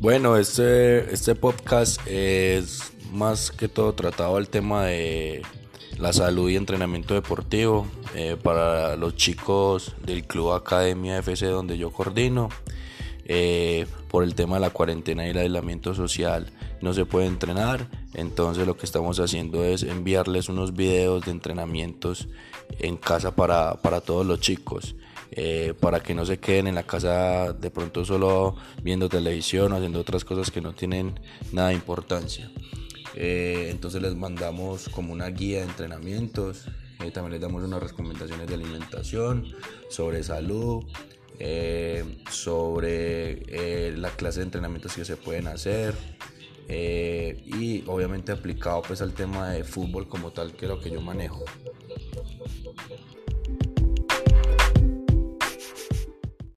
Bueno, este, este podcast es más que todo tratado el tema de la salud y entrenamiento deportivo eh, para los chicos del Club Academia FC donde yo coordino. Eh, por el tema de la cuarentena y el aislamiento social no se puede entrenar, entonces lo que estamos haciendo es enviarles unos videos de entrenamientos en casa para, para todos los chicos. Eh, para que no se queden en la casa de pronto solo viendo televisión o haciendo otras cosas que no tienen nada de importancia. Eh, entonces les mandamos como una guía de entrenamientos, eh, también les damos unas recomendaciones de alimentación, sobre salud, sobre la clase de entrenamientos que se pueden hacer. y obviamente aplicado pues al tema de fútbol como tal que es lo que yo manejo.